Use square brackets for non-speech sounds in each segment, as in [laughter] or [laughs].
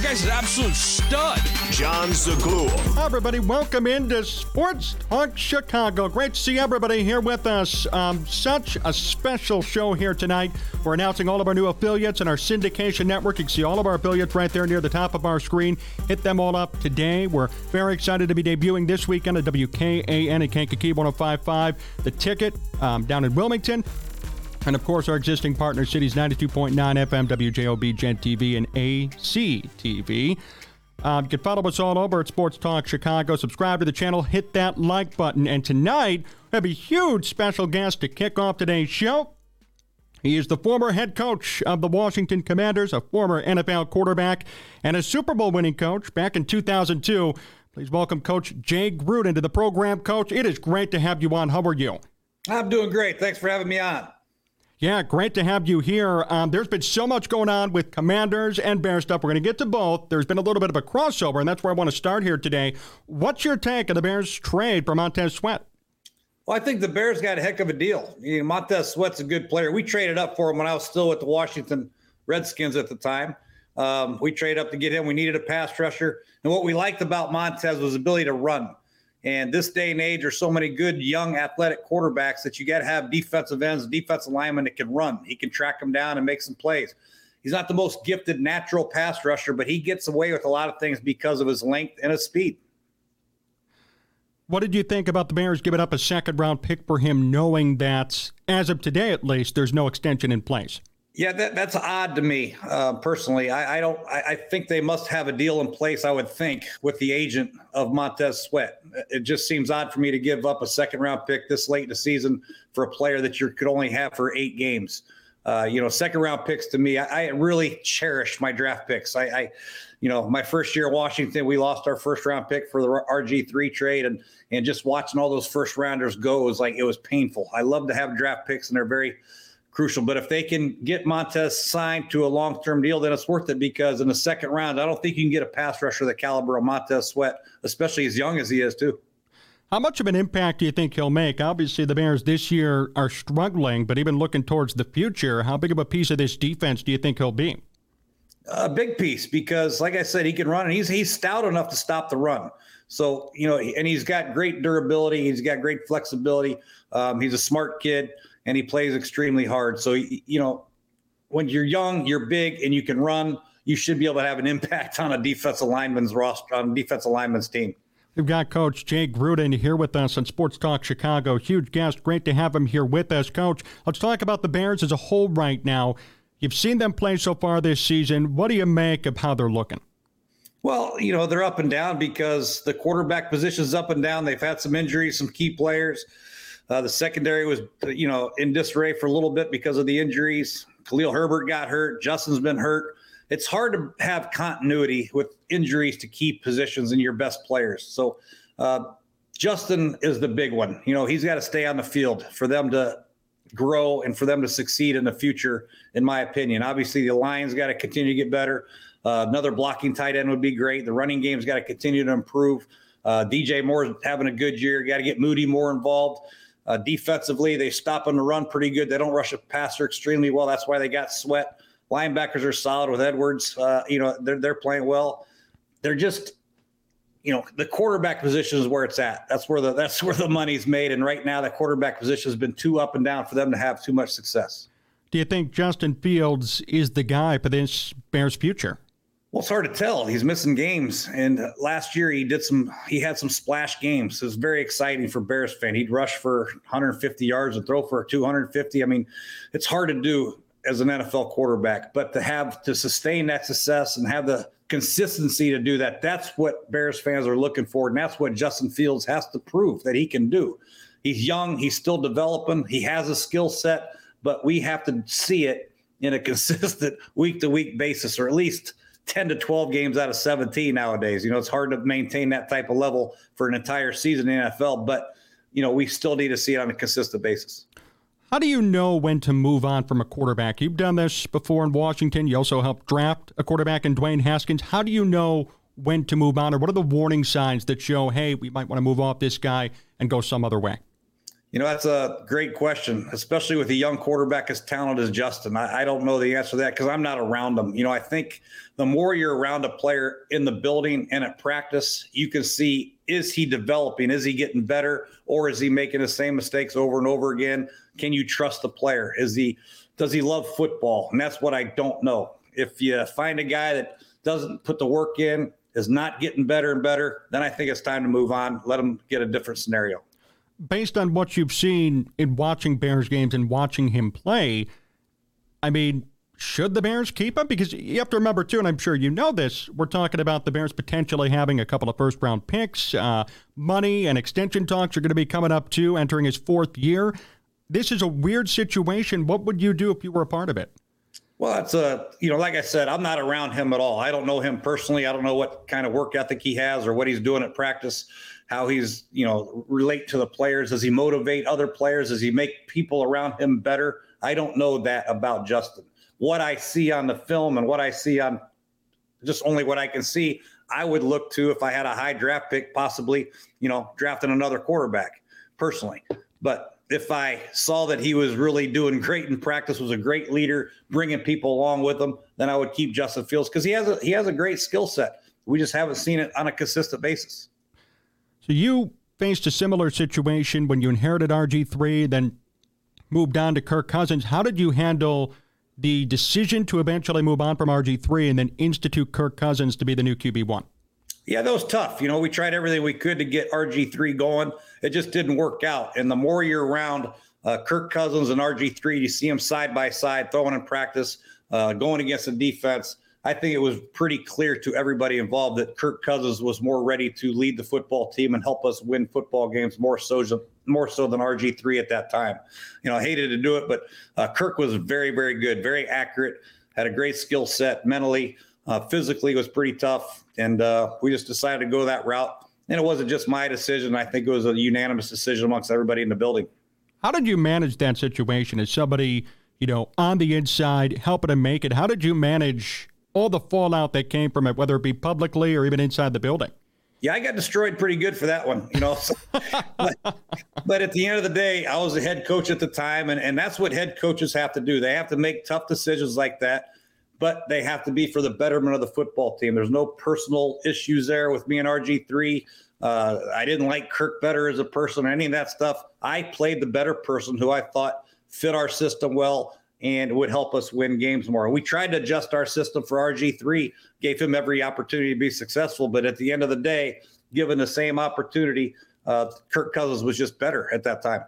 The guy's an absolute stud. Jon Zaghloul. Hi, everybody. Welcome into Sports Talk Chicago. Great to see everybody here with us. Um, such a special show here tonight. We're announcing all of our new affiliates and our syndication network. You can see all of our affiliates right there near the top of our screen. Hit them all up today. We're very excited to be debuting this weekend at WKAN and Kankakee 1055. The ticket um, down in Wilmington. And of course, our existing partner cities 92.9 FM, WJOB, Gent TV, and ACTV. Um, you can follow us all over at Sports Talk Chicago. Subscribe to the channel, hit that like button. And tonight, we have a huge special guest to kick off today's show. He is the former head coach of the Washington Commanders, a former NFL quarterback, and a Super Bowl winning coach back in 2002. Please welcome Coach Jay Gruden to the program. Coach, it is great to have you on. How are you? I'm doing great. Thanks for having me on. Yeah, great to have you here. Um, there's been so much going on with Commanders and Bear stuff. We're going to get to both. There's been a little bit of a crossover, and that's where I want to start here today. What's your take of the Bears trade for Montez Sweat? Well, I think the Bears got a heck of a deal. You know, Montez Sweat's a good player. We traded up for him when I was still with the Washington Redskins at the time. Um, we traded up to get him. We needed a pass rusher. And what we liked about Montez was ability to run. And this day and age, there's so many good young athletic quarterbacks that you got to have defensive ends, defensive linemen that can run. He can track them down and make some plays. He's not the most gifted natural pass rusher, but he gets away with a lot of things because of his length and his speed. What did you think about the Bears giving up a second round pick for him, knowing that, as of today at least, there's no extension in place? Yeah, that, that's odd to me uh, personally. I, I don't. I, I think they must have a deal in place. I would think with the agent of Montez Sweat. It just seems odd for me to give up a second round pick this late in the season for a player that you could only have for eight games. Uh, you know, second round picks to me, I, I really cherish my draft picks. I, I, you know, my first year at Washington, we lost our first round pick for the RG three trade, and and just watching all those first rounders go was like it was painful. I love to have draft picks, and they're very crucial. But if they can get Montez signed to a long term deal, then it's worth it because in the second round, I don't think you can get a pass rusher the caliber of Montez Sweat, especially as young as he is too. How much of an impact do you think he'll make? Obviously, the Bears this year are struggling, but even looking towards the future, how big of a piece of this defense do you think he'll be? A big piece because, like I said, he can run and he's he's stout enough to stop the run. So you know, and he's got great durability. He's got great flexibility. Um, he's a smart kid and he plays extremely hard. So you know, when you're young, you're big, and you can run. You should be able to have an [laughs] impact on a defensive lineman's roster, on a defensive lineman's team. We've got Coach Jay Gruden here with us on Sports Talk Chicago. Huge guest. Great to have him here with us, Coach. Let's talk about the Bears as a whole right now. You've seen them play so far this season. What do you make of how they're looking? Well, you know, they're up and down because the quarterback position is up and down. They've had some injuries, some key players. Uh, the secondary was, you know, in disarray for a little bit because of the injuries. Khalil Herbert got hurt. Justin's been hurt. It's hard to have continuity with injuries to key positions in your best players. So, uh, Justin is the big one. You know, he's got to stay on the field for them to grow and for them to succeed in the future, in my opinion. Obviously, the Lions got to continue to get better. Uh, another blocking tight end would be great. The running game's got to continue to improve. Uh, DJ Moore's having a good year. Got to get Mooney more involved. Uh, defensively, they stop on the run pretty good. They don't rush a passer extremely well. That's why they got sweat. Linebackers are solid with Edwards. Uh, you know, they're they're playing well. They're just, you know, the quarterback position is where it's at. That's where the [laughs] that's where the money's made. And right now, the quarterback position has been too up and down for them to have too much success. Do you think Justin Fields is the guy for this Bears future? Well, it's hard to tell. He's missing games, and last year he did some. He had some splash games. It was very exciting for Bears fan. He'd rush for 150 yards and throw for 250. I mean, it's hard to do as an NFL quarterback, but to have to sustain that success and have the consistency to do that, that's what Bears fans are looking for, and that's what Justin Fields has to prove that he can do. he's young, he's still developing, he has a skill set, but we have to see it in a [laughs] consistent week to week basis, or at least 10 to 12 games out of 17 nowadays. You know, it's hard to maintain that type of level for an entire season in the NFL, but, you know, we still need to see it on a consistent basis. How do you know when to move on from a quarterback? You've done this before in Washington. You also helped draft a quarterback in Dwayne Haskins. How do you know when to move on, or what are the warning signs that show, hey, we might want to move off this guy and go some other way? You know, that's a great question, especially with a young quarterback as talented as Justin. I, I don't know the answer to that because I'm not around him. You know, I think the more you're around a player in the building and at practice, you can see is he developing? Is he getting better? Or is he making the same mistakes over and over again? Can you trust the player? Is he does he love football? And that's what I don't know. If you find a guy that doesn't put the work in, is not getting better and better, then I think it's time to move on. Let him get a different scenario based on what you've seen in watching Bears games and watching him play, I mean, should the Bears keep him? Because you have to remember, too, and I'm sure you know this, we're talking about the Bears potentially having a couple of first round picks. Uh, money and extension talks are going to be coming up, too, entering his fourth year. This is a weird situation. What would you do if you were a part of it? Well, that's a, you know, like I said, I'm not around him at all. I don't know him personally. I don't know what kind of work ethic he has or what he's doing at practice how he's you know relate to the players. Does he motivate other players? Does he make people around him better? I don't know that about justin. What i see on the film and what i see on just only what i can see i would look to if i had a high draft pick possibly you know drafting another quarterback personally. But if I saw that he was really doing great in practice, was a great leader, bringing people along with him, then I would keep Justin Fields because he has a he has a great skill set. We just haven't seen it on a consistent basis. So you faced a similar situation when you inherited RG3, then moved on to Kirk Cousins. How did you handle the decision to eventually move on from RG3 and then institute Kirk Cousins to be the new QB1? Yeah, that was tough. You know, we tried everything we could to get RG3 going. It just didn't work out. And the more you're around uh, Kirk Cousins and RG3, you see them side by side, throwing in practice, uh, going against the defense. I think it was pretty clear to everybody involved that Kirk Cousins was more ready to lead the football team and help us win football games more so more so than RG3 at that time. You know, I hated to do it, but uh, Kirk was very, very good, very accurate, had a great skill set mentally, uh, physically was pretty tough, and uh, we just decided to go that route. And it wasn't just my decision; I think it was a unanimous decision amongst everybody in the building. How did you manage that situation as somebody? You know, on the inside, helping to make it. How did you manage all the fallout that came from it, whether it be publicly or even inside the building. Yeah, I got destroyed pretty good for that one, you know. [laughs] but, but, at the end of the day, I was the head coach at the time, and, and that's what head coaches have to do. They have to make tough decisions like that, but they have to be for the betterment of the football team. There's no personal issues there with me and RG3. Uh, I didn't like Kirk better as a person or any of that stuff. I played the better person who I thought fit our system well and would help us win games more. We tried to adjust our system for RG3, gave him every opportunity to be successful, but at the end of the day, given the same opportunity, uh, Kirk Cousins was just better at that time.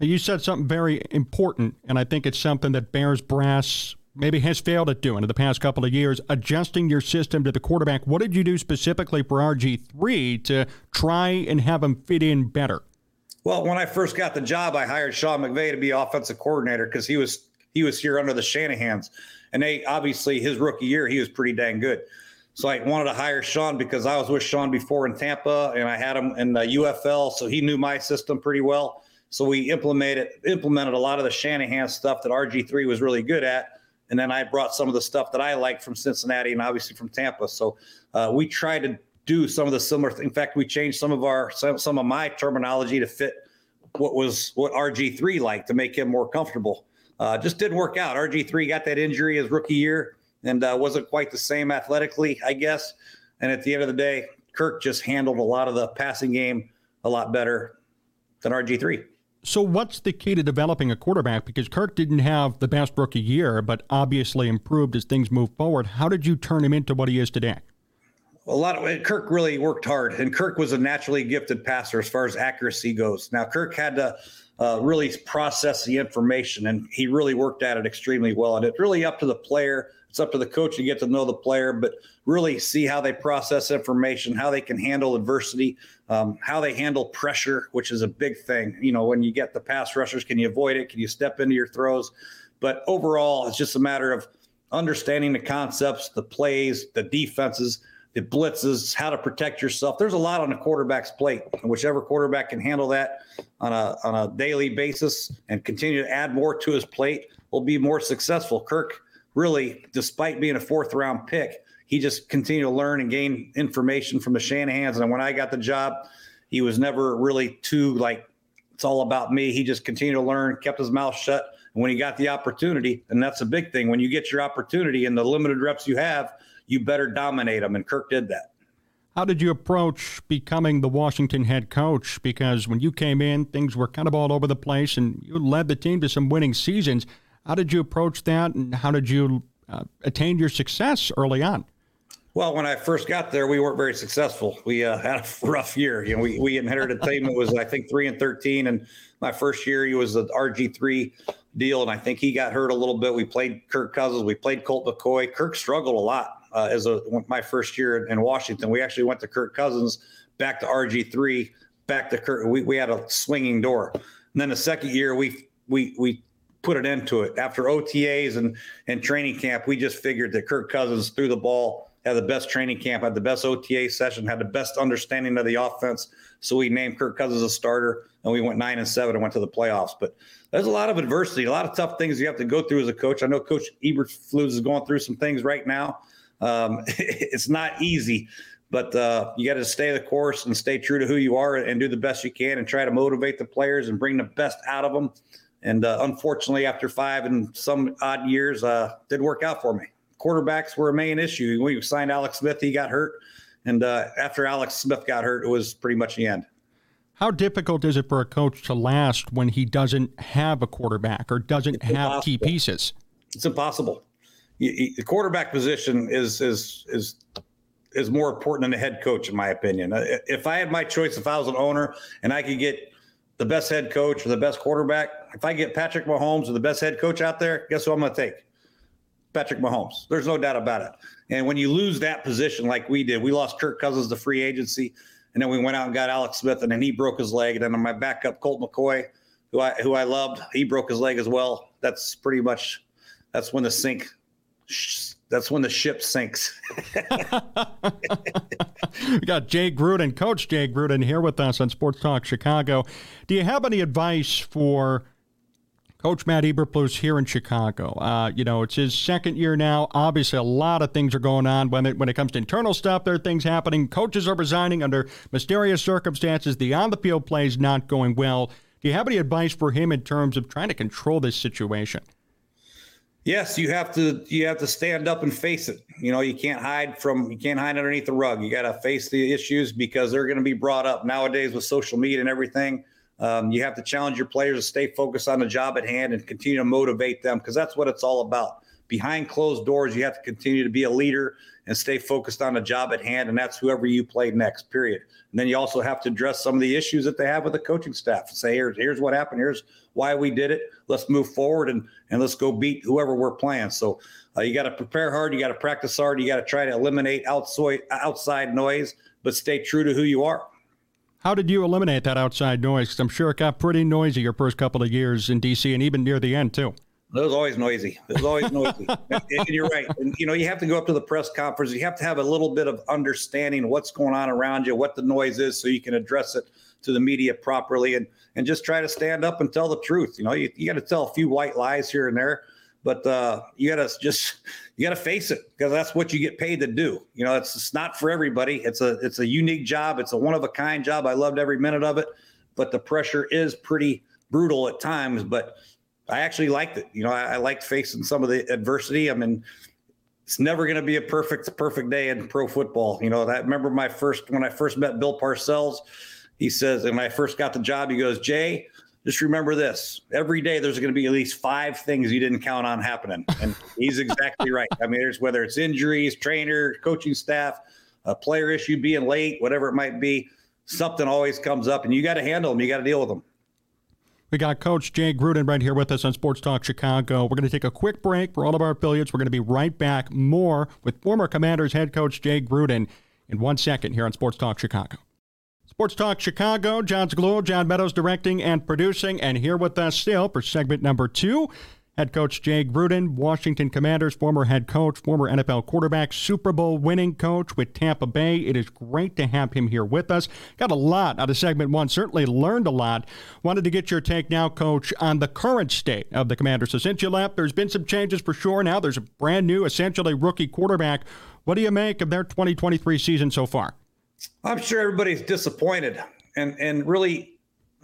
You said something very important, and I think it's something that Bears brass maybe has failed at doing in the past couple of years, adjusting your system to the quarterback. What did you do specifically for RG3 to try and have him fit in better? Well, when I first got the job, I hired Sean McVay to be offensive coordinator because he was he was here under the Shanahan's, and they obviously his rookie year he was pretty dang good. So I wanted to hire Sean because I was with Sean before in Tampa, and I had him in the UFL, so he knew my system pretty well. So we implemented implemented a lot of the Shanahan stuff that RG3 was really good at, and then I brought some of the stuff that I liked from Cincinnati and obviously from Tampa. So uh, we tried to do some of the similar. Th- in fact, we changed some of our some, some of my terminology to fit what was what RG3 liked to make him more comfortable. Uh, just didn't work out. RG3 got that injury his rookie year and uh, wasn't quite the same athletically, I guess. And at the end of the day, Kirk just handled a lot of the passing game a lot better than RG3. So, what's the key to developing a quarterback? Because Kirk didn't have the best rookie year, but obviously improved as things move forward. How did you turn him into what he is today? A lot of Kirk really worked hard, and Kirk was a naturally gifted passer as far as accuracy goes. Now, Kirk had to uh, really process the information. And he really worked at it extremely well. And it's really up to the player. It's up to the coach to get to know the player, but really see how they process information, how they can handle adversity, um, how they handle pressure, which is a big thing. You know, when you get the pass rushers, can you avoid it? Can you step into your throws? But overall, it's just a matter of understanding the concepts, the plays, the defenses, the blitzes, how to protect yourself. There's a lot on the quarterback's plate, and whichever quarterback can handle that on a on a daily basis and continue to add more to his plate will be more successful. Kirk really, despite being a fourth round pick, he just continued to learn and gain information from the Shanahans. And when I got the job, he was never really too like it's all about me. He just continued to learn, kept his mouth shut. And when he got the opportunity, and that's a big thing, when you get your opportunity and the limited reps you have, you better dominate them. And Kirk did that. How did you approach becoming the Washington head coach? Because when you came in, things were kind of all over the place, and you led the team to some winning seasons. How did you approach that, and how did you uh, attain your success early on? Well, when I first got there, we weren't very successful. We uh, [laughs] had a rough year. You know, we, we inherited a team that was, I think, three and thirteen. And my first year, he was the RG three deal, and I think he got hurt a little bit. We played Kirk Cousins, we played Colt McCoy. Kirk struggled a lot uh, as a my first year in Washington. We actually went to Kirk Cousins, back to RG three, back to Kirk. We, we had a swinging door. And then the second year, we we we put an end to it. After OTAs and, and training camp, we just figured that Kirk Cousins threw the ball, had the best training camp, had the best OTA session, had the best understanding of the offense. So we named Kirk Cousins a starter, and we went nine and seven and went to the playoffs. But there's a lot of adversity, a lot of tough things you have to go through as a coach. I know Coach Eberflus is going through some things right now. Um, [laughs] it's not easy, but uh, you got to stay the course and stay true to who you are and do the best you can and try to motivate the players and bring the best out of them. And uh, unfortunately, after five and some odd years, uh, didn't work out for me. Quarterbacks were a main issue. When we signed Alex Smith, he got hurt. And uh, after Alex Smith got hurt, it was pretty much the end. How difficult is it for a coach to last when he doesn't have a quarterback or doesn't it's have impossible. key pieces? It's impossible. The quarterback position is is is is more important than the head coach, in my opinion. Uh, if I had my choice, if I was an owner and I could get the best head coach or the best quarterback, if I get Patrick Mahomes or the best head coach out there, guess who I'm going to take? Patrick Mahomes. There's no doubt about it. And when you lose that position like we did, we lost Kirk Cousins to free agency, and then we went out and got Alex Smith, and then he broke his leg. And then my backup Colt McCoy, who I who I loved, he broke his leg as well. That's pretty much that's when the sink that's when the ship sinks. [laughs] we got Jay Gruden, Coach Jay Gruden, here with us on Sports Talk Chicago. Do you have any advice for Coach Matt Eberflus here in Chicago? Uh, you know, it's his second year now. Obviously, a lot of things are going on when it when it comes to internal stuff. There are things happening. Coaches are resigning under mysterious circumstances. The on the field play is not going well. Do you have any advice for him in terms of trying to control this situation? Yes, you have to you have to stand up and face it. You know, you can't hide from you can't hide underneath the rug. You got to face the issues because they're going to be brought up nowadays with social media and everything. Um, you have to challenge your players to stay focused on the job at hand and continue to motivate them because that's what it's all about. Behind closed doors, you have to continue to be a leader and stay focused on the job at hand, and that's whoever you play next. Period. And then you also have to address some of the issues that they have with the coaching staff. Say, here's here's what happened. Here's why we did it. Let's move forward and and let's go beat whoever we're playing. So uh, you got to prepare hard. You got to practice hard. You got to try to eliminate outside outside noise, but stay true to who you are. How did you eliminate that outside noise? Because I'm sure it got pretty noisy your first couple of years in DC, and even near the end too. It was always noisy. It was always noisy. [laughs] and, and you're right. And you know, you have to go up to the press conference. You have to have a little bit of understanding what's going on around you, what the noise is, so you can address it to the media properly and and just try to stand up and tell the truth. You know, you, you got to tell a few white lies here and there, but uh, you got to just [laughs] you got to face it because that's what you get paid to do. You know, it's, it's not for everybody. It's a it's a unique job. It's a one of a kind job. I loved every minute of it, but the pressure is pretty brutal at times. But I actually liked it. You know, I, I liked facing some of the adversity. I mean, it's never going to be a perfect perfect day in pro football. You know, that remember my first when I first met Bill Parcells he says, and when I first got the job, he goes, Jay, just remember this every day there's going to be at least five things you didn't count on happening and he's exactly right i mean there's whether it's injuries trainer coaching staff a player issue being late whatever it might be something always comes up and you got to handle them you got to deal with them We got Coach Jay Gruden right here with us on Sports Talk Chicago. We're going to take a quick break for all of our affiliates. We're going to be right back more with former Commanders head coach Jay Gruden in one second here on Sports Talk Chicago. Sports Talk Chicago, Jon Zaghloul, John Meadows directing and producing, and here with us still for segment number two. Head coach Jay Gruden, Washington Commanders, former head coach, former NFL quarterback, Super Bowl winning coach with Tampa Bay. It is great to have him here with us. Got a lot out of segment one, certainly learned a lot. Wanted to get your take now, coach, on the current state of the Commanders. So since you left, there's been some changes for sure. Now there's a brand new, essentially rookie quarterback. What do you make of their 2023 season so far? I'm sure everybody's disappointed and and really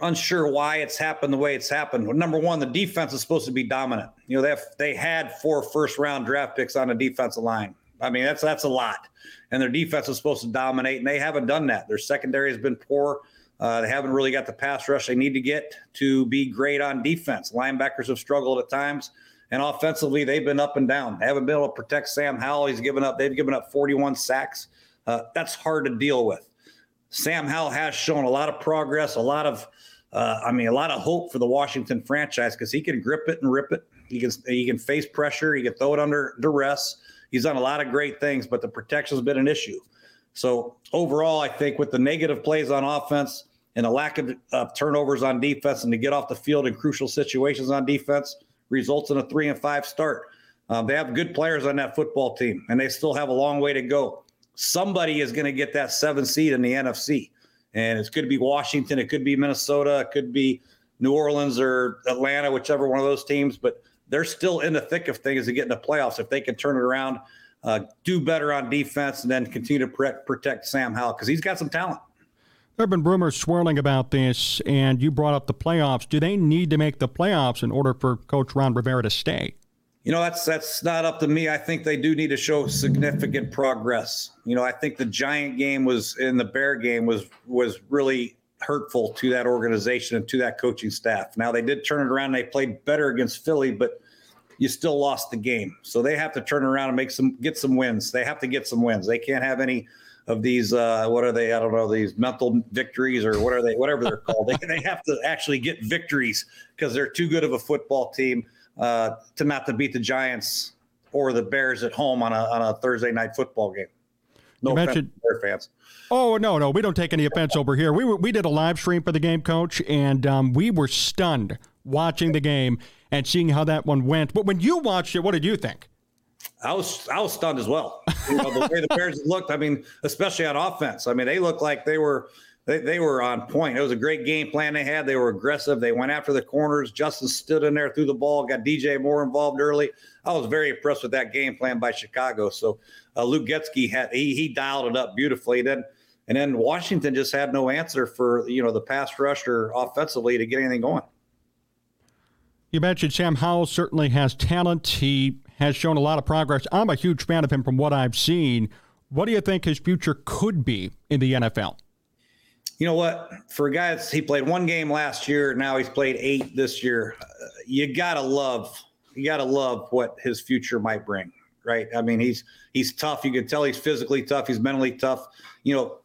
unsure why it's happened the way it's happened. Number one, the defense is supposed to be dominant. You know, they have, they had four first round draft picks on a defensive line. I mean, that's that's a lot, and their defense is supposed to dominate, and they haven't done that. Their secondary has been poor. Uh, they haven't really got the pass rush they need to get to be great on defense. Linebackers have struggled at times, and offensively they've been up and down. They haven't been able to protect Sam Howell. He's given up. They've given up 41 sacks. Uh, that's hard to deal with. Sam Howell has shown a lot of progress, a lot of uh, I mean, a lot of hope for the Washington franchise because he can grip it and rip it. He can he can face pressure. He can throw it under duress. He's done a lot of great things, but the protection has been an issue. So overall, I think with the negative plays on offense and a lack of uh, turnovers on defense, and to get off the field in crucial situations on defense, results in a three and five start. Um, they have good players on that football team, and they still have a long way to go. Somebody is going to get that seven seed in the NFC and it could be Washington, it could be Minnesota, it could be New Orleans or Atlanta, whichever one of those teams. But they're still in the thick of things to get in the playoffs if they can turn it around, uh, do better on defense, and then continue to protect, protect Sam Howell because he's got some talent. There have been rumors swirling about this, and you brought up the playoffs. Do they need to make the playoffs in order for Coach Ron Rivera to stay? You know, that's that's not up to me. I think they do need to show significant progress. You know, I think the Giant game was in the Bear game was was really hurtful to that organization and to that coaching staff. Now they did turn it around. They played better against Philly, but you still lost the game. So they have to turn around and make some get some wins. They have to get some wins. They can't have any of these uh, what are they? I don't know these mental victories or what are they? Whatever they're called. they they have to actually get victories because they're too good of a football team uh, to not to beat the Giants or the Bears at home on a on a Thursday night football game. No you mentioned Bear fans. Oh no, no, we don't take any offense over here. We were, we did a live stream for the game, coach, and um, we were stunned watching the game and seeing how that one went. But when you watched it, what did you think? I was I was stunned as well. You know, the way the Bears [laughs] looked. I mean, especially on offense. I mean, they looked like they were they, they were on point. It was a great game plan they had. They were aggressive. They went after the corners. Justin stood in there, threw the ball, got DJ Moore involved early. I was very impressed with that game plan by Chicago. So uh, Luke Getsy had he he dialed it up beautifully. Then and then Washington just had no answer for you know the pass rush or offensively to get anything going. You mentioned Sam Howell certainly has talent. He has shown a lot of progress. I'm a huge fan of him from what I've seen. What do you think his future could be in the NFL? You know what? For a guy that's he played one game last year, now he's played eight this year. Uh, you gotta love, you gotta love what his future might bring, right? I mean, he's he's tough. You can tell he's physically tough. He's mentally tough. You know,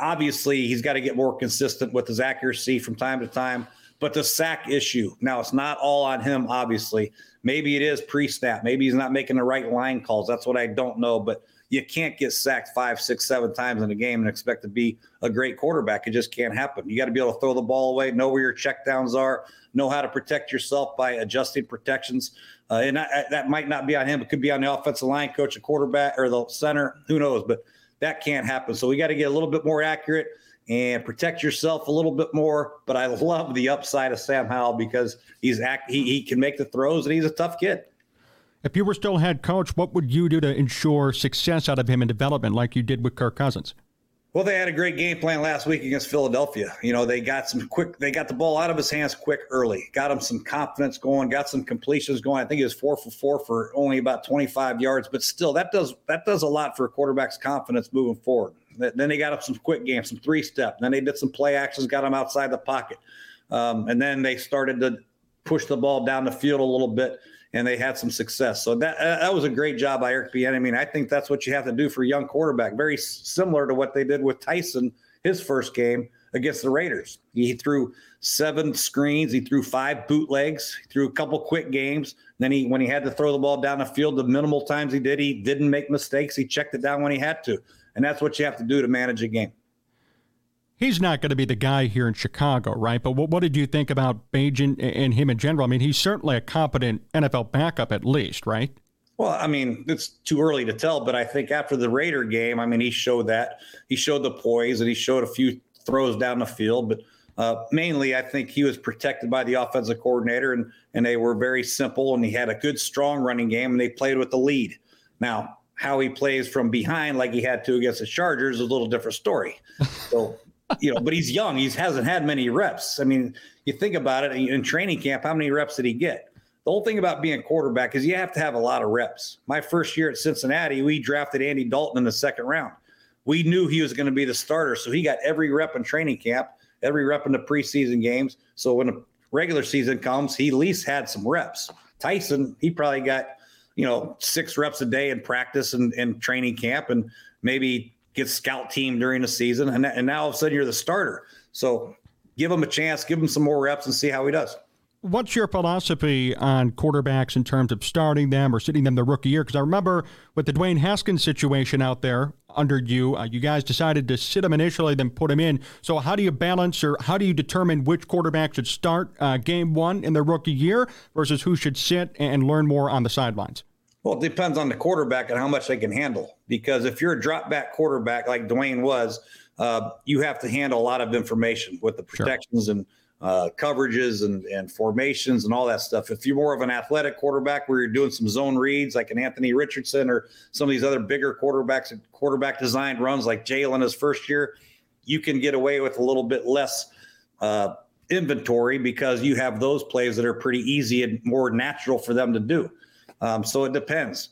obviously he's got to get more consistent with his accuracy from time to time. But the sack issue now, it's not all on him. Obviously, maybe it is pre-snap. Maybe he's not making the right line calls. That's what I don't know, but you can't get sacked five, six, seven times in a game and expect to be a great quarterback. It just can't happen. You got to be able to throw the ball away, know where your checkdowns are, know how to protect yourself by adjusting protections. Uh, and I, that might not be on him. It could be on the offensive line coach, a quarterback, or the center. Who knows? But that can't happen. So we got to get a little bit more accurate and protect yourself a little bit more. But I [laughs] love the upside of Sam Howell because he's act, he, he can make the throws and he's a tough kid. If you were still head coach, what would you do to ensure success out of him in development like you did with Kirk Cousins? Well, they had a great game plan last week against Philadelphia. You know, they got some quick, they got the ball out of his hands quick early, got him some confidence going, got some completions going. I think he was four for four for only about 25 yards, but still, that does that does a lot for a quarterback's confidence moving forward. Then they got up some quick games, some three step. Then they did some play actions, got him outside the pocket, um, and then they started to push the ball down the field a little bit and they had some success. So that uh, that was a great job by Eric Bieniemy. I mean, I think that's what you have to do for a young quarterback. Very similar to what they did with Tyson his first game against the Raiders. He threw seven screens, he threw five bootlegs, he threw a couple quick games. Then he, when he had to throw the ball down the field, the minimal times he did, he didn't make mistakes. He checked it down when he had to, and that's what you have to do to manage a game. He's not going to be the guy here in Chicago, right? But what, what did you think about Bagent and him in general? I mean, he's certainly a competent NFL backup, at least, right? Well, I mean, it's too early to tell, but I think after the Raider game, I mean, he showed that. He showed the poise and he showed a few throws down the field, but uh, mainly, I think he was protected by the offensive coordinator, and and they were very simple. And he had a good, strong running game, and they played with the lead. Now, how he plays from behind, like he had to against the Chargers, is a little different story. So, you know, but he's young. He hasn't had many reps. I mean, you think about it in training camp, how many reps did he get? The whole thing about being a quarterback is you have to have a lot of reps. My first year at Cincinnati, we drafted Andy Dalton in the second round. We knew he was going to be the starter, so he got every rep in training camp, every rep in the preseason games. So when the regular season comes, he at least had some reps. Tyson, he probably got, you know, six reps a day in practice and, and training camp and maybe gets scout team during the season. And, and now all of a sudden you're the starter. So give him a chance, give him some more reps and see how he does. What's your philosophy on quarterbacks in terms of starting them or sitting them the rookie year? Because I remember with the Dwayne Haskins situation out there under you, uh, you guys decided to sit him initially, then put him in. So how do you balance or how do you determine which quarterback should start uh, game one in their rookie year versus who should sit and learn more on the sidelines? Well, it depends on the quarterback and how much they can handle. Because if you're a drop back quarterback like Dwayne was, uh, you have to handle a lot of information with the protections sure. and – uh, coverages and, and formations and all that stuff. If you're more of an athletic quarterback where you're doing some zone reads like an Anthony Richardson or some of these other bigger quarterbacks, and quarterback designed runs like Jalen his first year, you can get away with a little bit less uh, inventory because you have those plays that are pretty easy and more natural for them to do. Um, so it depends.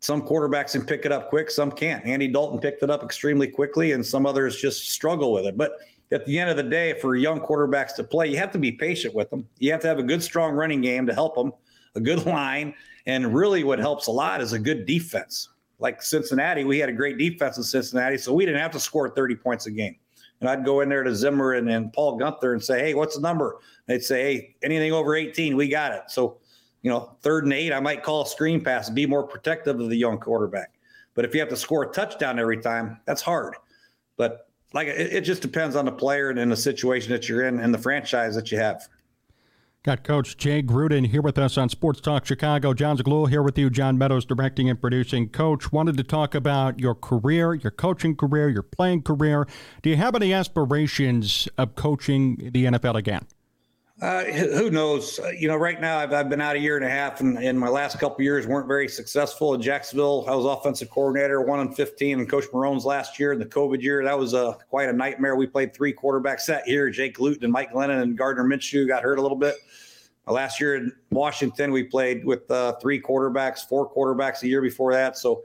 Some quarterbacks can pick it up quick, some can't. Andy Dalton picked it up extremely quickly, and some others just struggle with it. But at the end of the day, for young quarterbacks to play, you have to be patient with them. You have to have a good, strong running game to help them, a good [laughs] line. And really, what helps a lot is a good defense. Like Cincinnati, we had a great defense in Cincinnati, so we didn't have to score 30 points a game. And I'd go in there to Zimmer and, and Paul Guenther and say, hey, what's the number? They'd say, hey, anything over 18, we got it. So, you know, third and eight, I might call a screen pass and be more protective of the young quarterback. But if you have to score a touchdown every time, that's hard. But like it, it just depends on the player and in the situation that you're in and the franchise that you have. Got Coach Jay Gruden here with us on Sports Talk Chicago. Jon Zaghloul here with you. John Meadows directing and producing. Coach, wanted to talk about your career, your coaching career, your playing career. Do you have any aspirations of coaching the NFL again? Uh, who knows? Uh, you know, right now I've, I've been out a year and a half, and, and my last couple years weren't very successful in Jacksonville. I was offensive coordinator, one and fifteen, and Coach Marrone's last year in the COVID year that was a quite a nightmare. We played three quarterbacks that year: Jake Luton and Mike Glennon and Gardner Minshew got hurt a little bit. Uh, last year in Washington, we played with uh, three quarterbacks, four quarterbacks a year before that. So,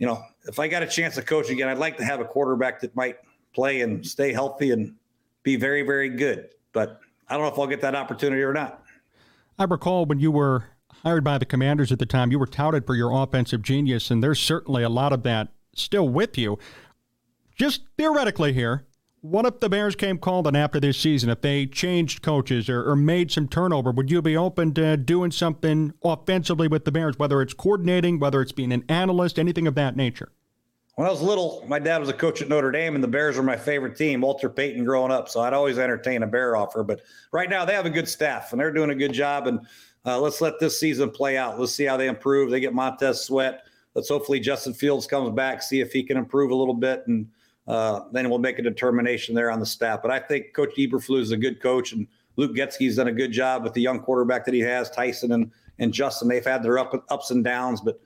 you know, if I got a chance to coach again, I'd like to have a quarterback that might play and stay healthy and be very, very good. But I don't know if I'll get that opportunity or not. I recall when you were hired by the Commanders at the time, you were touted for your offensive genius, and there's certainly a lot of that still with you. Just theoretically here, what if the Bears came calling after this season? If they changed coaches or, or, made some turnover, would you be open to doing something offensively with the Bears, whether it's coordinating, whether it's being an analyst, anything of that nature? When I was little, my dad was a coach at Notre Dame, and the Bears were my favorite team, Walter Payton growing up. So I'd always entertain a Bear offer. But right now, they have a good staff, and they're doing a good job. And uh, let's let this season play out. Let's see how they improve. They get Montez Sweat. Let's hopefully Justin Fields comes back, see if he can improve a little bit, and uh, then we'll make a determination there on the staff. But I think Coach Eberflus is a good coach, and Luke Getsy's done a good job with the young quarterback that he has, Tyson and and Justin. They've had their up, ups and downs, but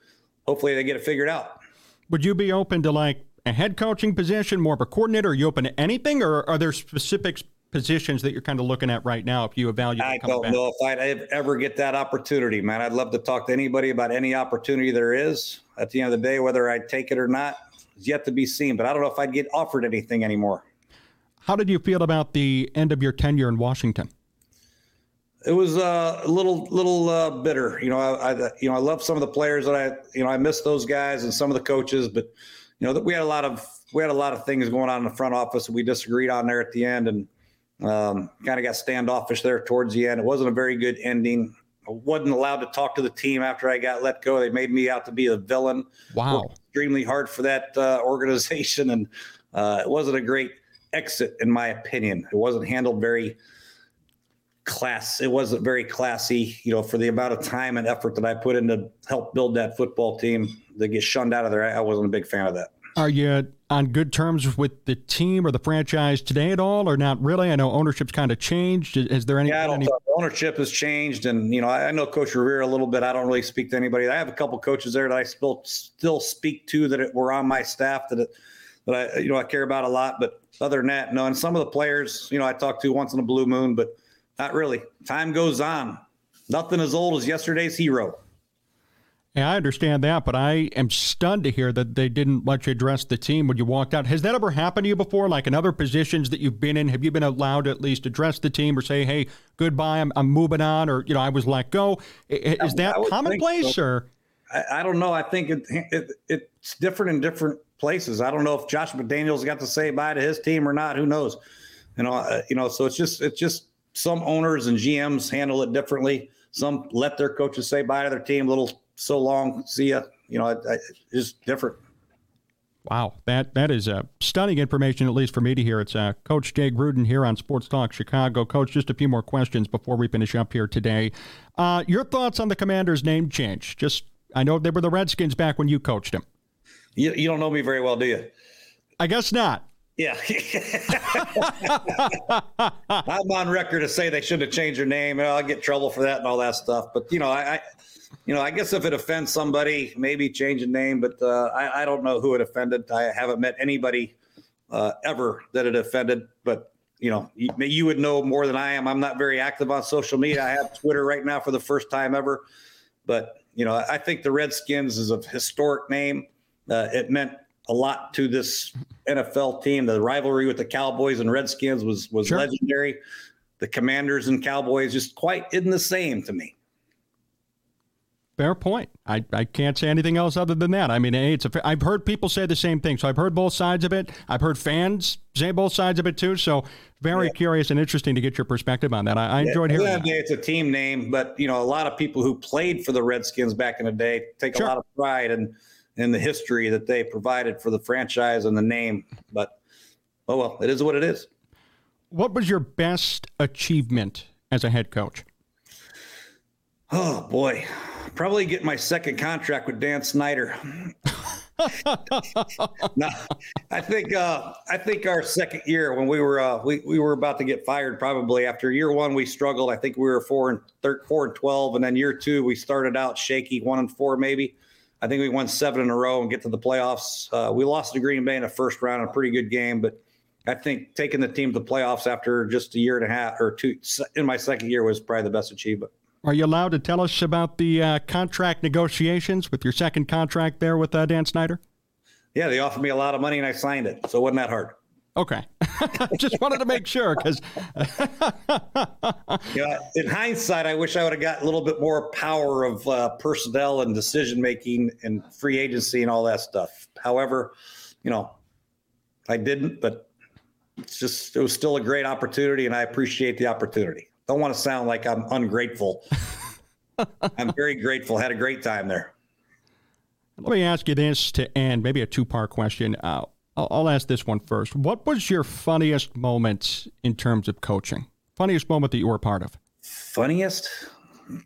hopefully they get it figured out. Would you be open to like a head coaching position, more of a coordinator? Are you open to anything, or are there specific positions that you're kind of looking at right now if you evaluate? I don't back? know if I'd ever get that opportunity, man. I'd love to talk to anybody about any opportunity there is. At the end of the day, whether I'd take it or not is yet to be seen. But I don't know if I'd get offered anything anymore. How did you feel about the end of your tenure in Washington? It was uh, a little little uh, bitter. You know, I, I, you know I love some of the players that I you know I miss those guys and some of the coaches, but you know that we had a lot of we had a lot of things going on in the front office that we disagreed on there at the end, and um, kind of got standoffish there towards the end. It wasn't a very good ending. I wasn't allowed to talk to the team after I got let go. They made me out to be a villain. Wow. Worked extremely hard for that uh, organization, and uh, it wasn't a great exit, in my opinion. It wasn't handled very class. It wasn't very classy, you know, for the amount of time and effort that I put in to help build that football team. To get shunned out of there, I wasn't a big fan of that. Are you on good terms with the team or the franchise today at all, or not really? I know ownership's kind of changed. Is there any? Yeah, I don't any- ownership has changed, and you know, I, know Coach Rivera a little bit. I don't really speak to anybody. I have a couple coaches there that I still still speak to that were on my staff that it, that I you know I care about a lot. But other than that, no. And some of the players, you know, I talk to once in a blue moon, but not really. Time goes on. Nothing as old as yesterday's hero. Yeah, I understand that, but I am stunned to hear that they didn't let you address the team when you walked out. Has that ever happened to you before? Like in other positions that you've been in, have you been allowed to at least address the team or say, "Hey, goodbye, I'm, I'm moving on," or you know, I was let go? I- Is that I commonplace, so. or I, I don't know. I think it, it it's different in different places. I don't know if Josh McDaniels got to say bye to his team or not. Who knows? You know, uh, you know. So it's just it's just some owners and GMs handle it differently. Some let their coaches say bye to their team. Little so long, see ya. You know, it's different. Wow, that that is uh, stunning information, at least for me to hear. It's uh, Coach Jay Gruden here on Sports Talk Chicago. Coach, just a few more questions before we finish up here today. Uh, your thoughts on the Commanders' name change? Just, I know they were the Redskins back when you coached them. You, you don't know me very well, do you? I guess not. Yeah. [laughs] I'm on record to say they shouldn't have changed their name. I'll get trouble for that and all that stuff. But you know, I, I you know, I guess if it offends somebody, maybe change the name. But uh, I, I don't know who it offended. I haven't met anybody uh, ever that it offended. But you know, you, you would know more than I am. I'm not very active on social media. I have Twitter right now for the first time ever. But you know, I think the Redskins is a historic name. Uh, it meant a lot to this NFL team. The rivalry with the Cowboys and Redskins was was Sure. legendary. The Commanders and Cowboys just quite isn't the same to me. Fair point. I, I can't say anything else other than that. I mean, it's a, I've heard people say the same thing. So I've heard both sides of it. I've heard fans say both sides of it too. So very curious and interesting to get your perspective on that. I, I enjoyed the hearing the that. It's a team name, but you know, a lot of people who played for the Redskins back in the day take Sure. a lot of pride in in the history that they provided for the franchise and the name. But oh well, it is what it is. What was your best achievement as a head coach? Oh boy, probably get my second contract with Dan Snyder. [laughs] no, I think uh, I think our second year when we were uh, we we were about to get fired probably after year one we struggled. I think we were four and thir- four and twelve, and then year two we started out shaky, one and four maybe. I think we won seven in a row and get to the playoffs. Uh, we lost to Green Bay in the first round, a pretty good game, but I think taking the team to the playoffs after just a year and a half or two in my second year was probably the best achievement. Are you allowed to tell us about the uh, contract negotiations with your second contract there with uh, Dan Snyder? Yeah, they offered me a lot of money and I signed it, so it wasn't that hard. Okay. [laughs] Just wanted to make sure because [laughs] You know, in hindsight, I wish I would have got a little bit more power of uh, personnel and decision making and free agency and all that stuff. However, you know, I didn't, but it's just it was still a great opportunity, and I appreciate the opportunity. Don't want to sound like I'm ungrateful. [laughs] I'm very grateful. Had a great time there. let me ask you this to end, maybe a two part question. Uh, I'll, I'll ask this one first. What was your funniest moment in terms of coaching? Funniest moment that you were a part of? Funniest?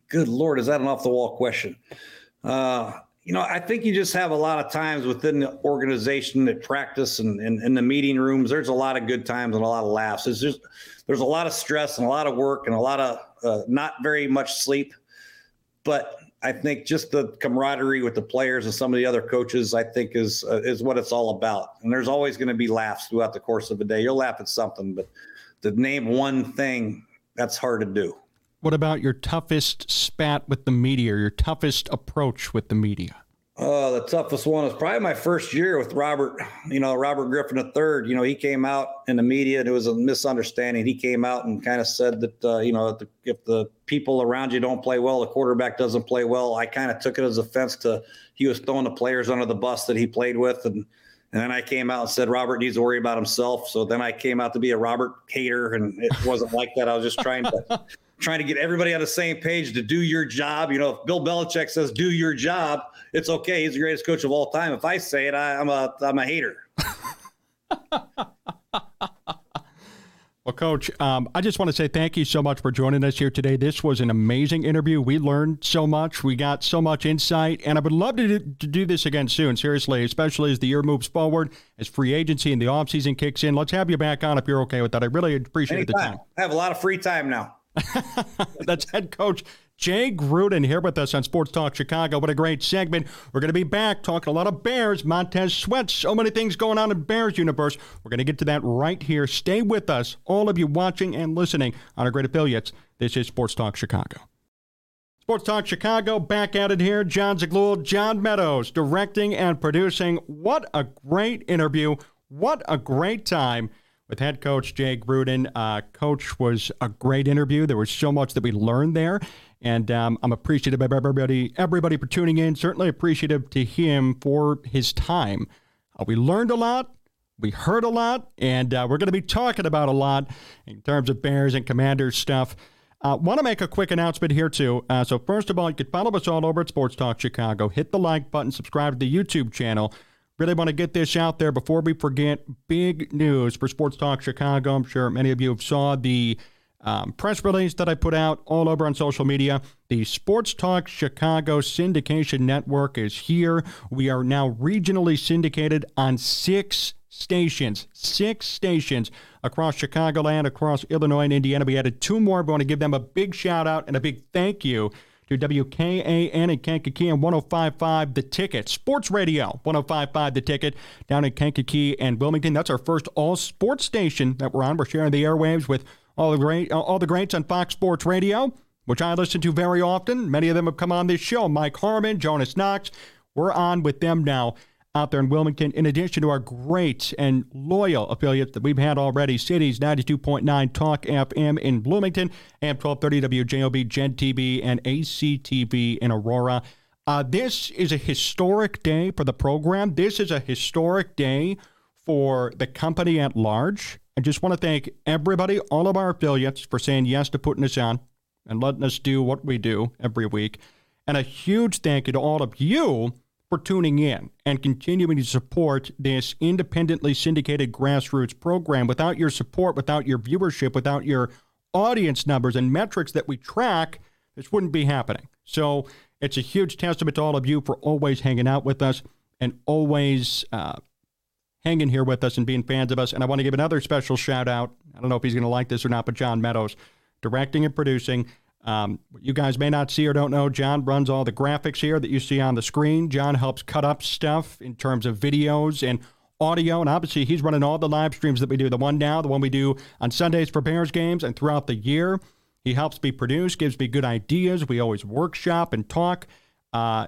Good Lord, is that an off the wall question? Uh, you know, I think you just have a lot of times within the organization at practice and in, the meeting rooms. There's a lot of good times and a lot of laughs. It's just there's a lot of stress and a lot of work and a lot of uh, not very much sleep. But I think just the camaraderie with the players and some of the other coaches, I think is uh, is what it's all about. And there's always going to be laughs throughout the course of a day. You'll laugh at something, but to name one thing, that's hard to do. What about your toughest spat with the media, your toughest approach with the media? Oh, the toughest one was probably my first year with Robert. You know, Robert Griffin III. You know, he came out in the media, and it was a misunderstanding. He came out and kind of said that, uh, you know, if the, if the people around you don't play well, the quarterback doesn't play well. I kind of took it as offense to he was throwing the players under the bus that he played with, and And then I came out and said Robert needs to worry about himself. So then I came out to be a Robert hater, and it wasn't like that. I was just trying to trying to get everybody on the same page to do your job. You know, if Bill Belichick says do your job, it's okay. He's the greatest coach of all time. If I say it, I, I'm a I'm a hater. [laughs] Well, Coach, um, I just want to say thank you so much for joining us here today. This was an amazing interview. We learned so much. We got so much insight, and I would love to do, to do this again soon, seriously, especially as the year moves forward, as free agency and the offseason kicks in. Let's have you back on if you're okay with that. I really appreciate Anytime. the time. I have a lot of free time now. [laughs] That's head coach Jay Gruden here with us on Sports Talk Chicago. What a great segment. We're going to be back talking a lot of Bears, Montez Sweat, so many things going on in Bears universe. We're going to get to that right here. Stay with us, all of you watching and listening on our great affiliates. This is Sports Talk Chicago. Sports Talk Chicago back at it here. Jon Zaghloul, John Meadows directing and producing. What a great interview. What a great time with head coach Jay Gruden. Uh, coach was a great interview. There was so much that we learned there. And um, I'm appreciative of everybody, everybody for tuning in. Certainly appreciative to him for his time. Uh, we learned a lot. We heard a lot, and uh, we're going to be talking about a lot in terms of Bears and Commanders stuff. Uh, Want to make a quick announcement here, too. Uh, so, first of all, you can follow us all over at Sports Talk Chicago. Hit the like button, subscribe to the YouTube channel. Really want to get this out there before we forget. Big news for Sports Talk Chicago. I'm sure many of you have saw the um, press release that I put out all over on social media. The Sports Talk Chicago syndication network is here. We are now regionally syndicated on six stations, six stations across Chicagoland, across Illinois and Indiana. We added two more. We want to give them a big shout out and a big thank you to WKAN in Kankakee and 1055 The Ticket. Sports Radio 1055 The Ticket down in Kankakee and Wilmington. That's our first all sports station that we're on. We're sharing the airwaves with all the great uh, all the greats on Fox Sports Radio, which I listen to very often. Many of them have come on this show. Mike Harmon, Jonas Knox. We're on with them now out there in Wilmington, in addition to our great and loyal affiliates that we've had already Cities 92.9 Talk FM in Bloomington, AM 1230 WJOB, Gen TV, and ACTV in Aurora. Uh, this is a historic day for the program. This is a historic day for the company at large. I just want to thank everybody, all of our affiliates, for saying yes to putting us on and letting us do what we do every week. And a huge thank you to all of you for tuning in and continuing to support this independently syndicated grassroots program. Without your support, without your viewership, without your audience numbers and metrics that we track, this wouldn't be happening. So it's a huge testament to all of you for always hanging out with us and always uh, hanging here with us and being fans of us. And I want to give another special shout out. I don't know if he's going to like this or not, but John Meadows, directing and producing. Um, you guys may not see or don't know, John runs all the graphics here that you see on the screen. John helps cut up stuff in terms of videos and audio, and obviously he's running all the live streams that we do. The one now, the one we do on Sundays for Bears games, and throughout the year. He helps me produce, gives me good ideas. We always workshop and talk. Uh,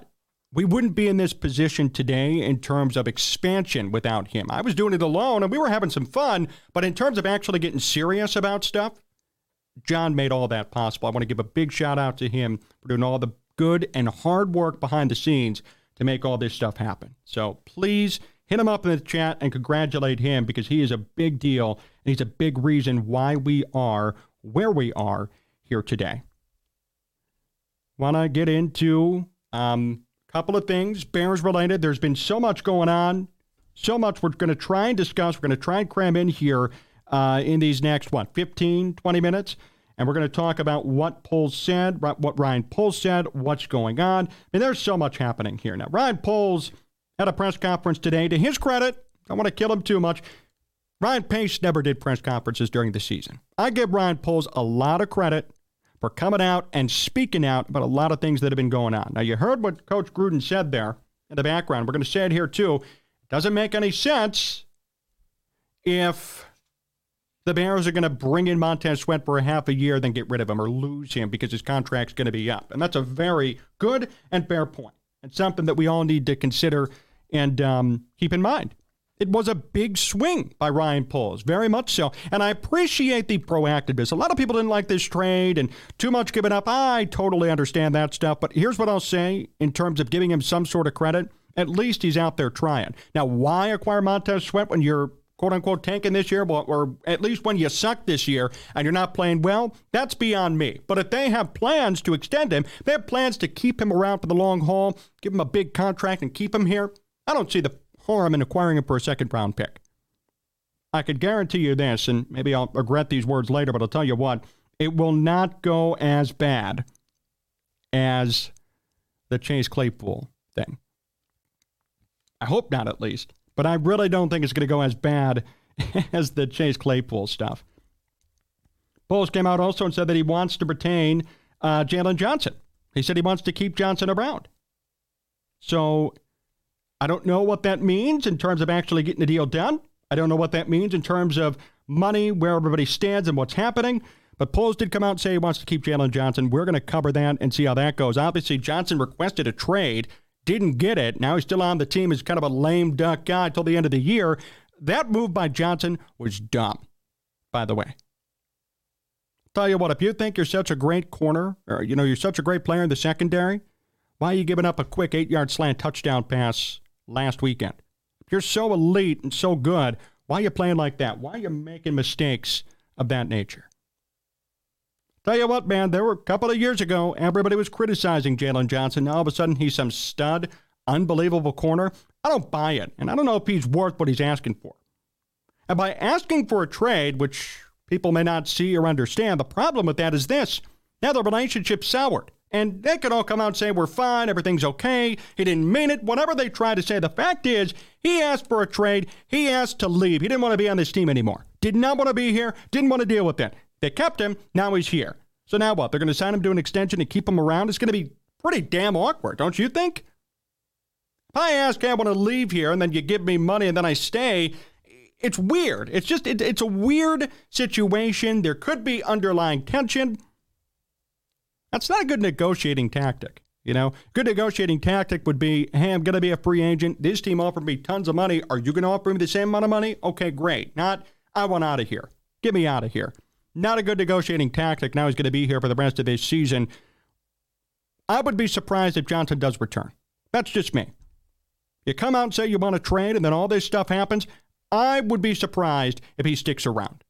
we wouldn't be in this position today in terms of expansion without him. I was doing it alone, and we were having some fun, but in terms of actually getting serious about stuff, John made all that possible. I want to give a big shout out to him for doing all the good and hard work behind the scenes to make all this stuff happen. So please hit him up in the chat and congratulate him because he is a big deal and he's a big reason why we are where we are here today. Want to get into um, a couple of things Bears related. There's been so much going on, so much we're going to try and discuss. We're going to try and cram in here uh, in these next, what, 15, 20 minutes. And we're going to talk about what Poles said, what Ryan Poles said, what's going on. I mean, there's so much happening here. Now, Ryan Poles had a press conference today. To his credit, I want to kill him too much. Ryan Pace never did press conferences during the season. I give Ryan Poles a lot of credit for coming out and speaking out about a lot of things that have been going on. Now, you heard what Coach Gruden said there in the background. We're going to say it here too. It doesn't make any sense if the Bears are going to bring in Montez Sweat for a half a year, then get rid of him or lose him because his contract's going to be up. And that's a very good and fair point and something that we all need to consider and um, keep in mind. It was a big swing by Ryan Poles, very much so. And I appreciate the proactiveness. A lot of people didn't like this trade and too much given up. I totally understand that stuff. But here's what I'll say in terms of giving him some sort of credit At least he's out there trying. Now, why acquire Montez Sweat when you're quote unquote tanking this year, or at least when you suck this year and you're not playing well, that's beyond me. But if they have plans to extend him, they have plans to keep him around for the long haul, give him a big contract and keep him here, I don't see the harm in acquiring him for a second round pick. I could guarantee you this, and maybe I'll regret these words later, but I'll tell you what, it will not go as bad as the Chase Claypool thing. I hope not, at least. But I really don't think it's going to go as bad [laughs] as the Chase Claypool stuff. Poles came out also and said that he wants to retain uh, Jaylon Johnson. He said he wants to keep Johnson around. So I don't know what that means in terms of actually getting the deal done. I don't know what that means in terms of money, where everybody stands, and what's happening. But Poles did come out and say he wants to keep Jaylon Johnson. We're going to cover that and see how that goes. Obviously, Johnson requested a trade didn't get it. Now he's still on the team as kind of a lame duck guy till the end of the year. That move by Johnson was dumb, by the way. Tell you what, if you think you're such a great corner, or you know you're such a great player in the secondary, why are you giving up a quick eight-yard slant touchdown pass last weekend? If you're so elite and so good, why are you playing like that? Why are you making mistakes of that nature? Tell you what, man, there were a couple of years ago, everybody was criticizing Jaylon Johnson. Now all of a sudden he's some stud, unbelievable corner. I don't buy it, and I don't know if he's worth what he's asking for. And by asking for a trade, which people may not see or understand, the problem with that is this. Now the relationship's soured. And they could all come out and say, we're fine, everything's okay, he didn't mean it, whatever they try to say. The fact is, he asked for a trade, he asked to leave. He didn't want to be on this team anymore. Did not want to be here, didn't want to deal with it. They kept him. Now he's here. So now what? They're going to sign him to an extension and keep him around? It's going to be pretty damn awkward, don't you think? If I ask, I want to leave here, and then you give me money and then I stay, it's weird. It's just, it, it's a weird situation. There could be underlying tension. That's not a good negotiating tactic. You know, good negotiating tactic would be, hey, I'm going to be a free agent. This team offered me tons of money. Are you going to offer me the same amount of money? Okay, great. Not, I want out of here. Get me out of here. Not a good negotiating tactic. Now he's going to be here for the rest of this season. I would be surprised if Johnson does return. That's just me. You come out and say you want to trade, and then all this stuff happens. I would be surprised if he sticks around.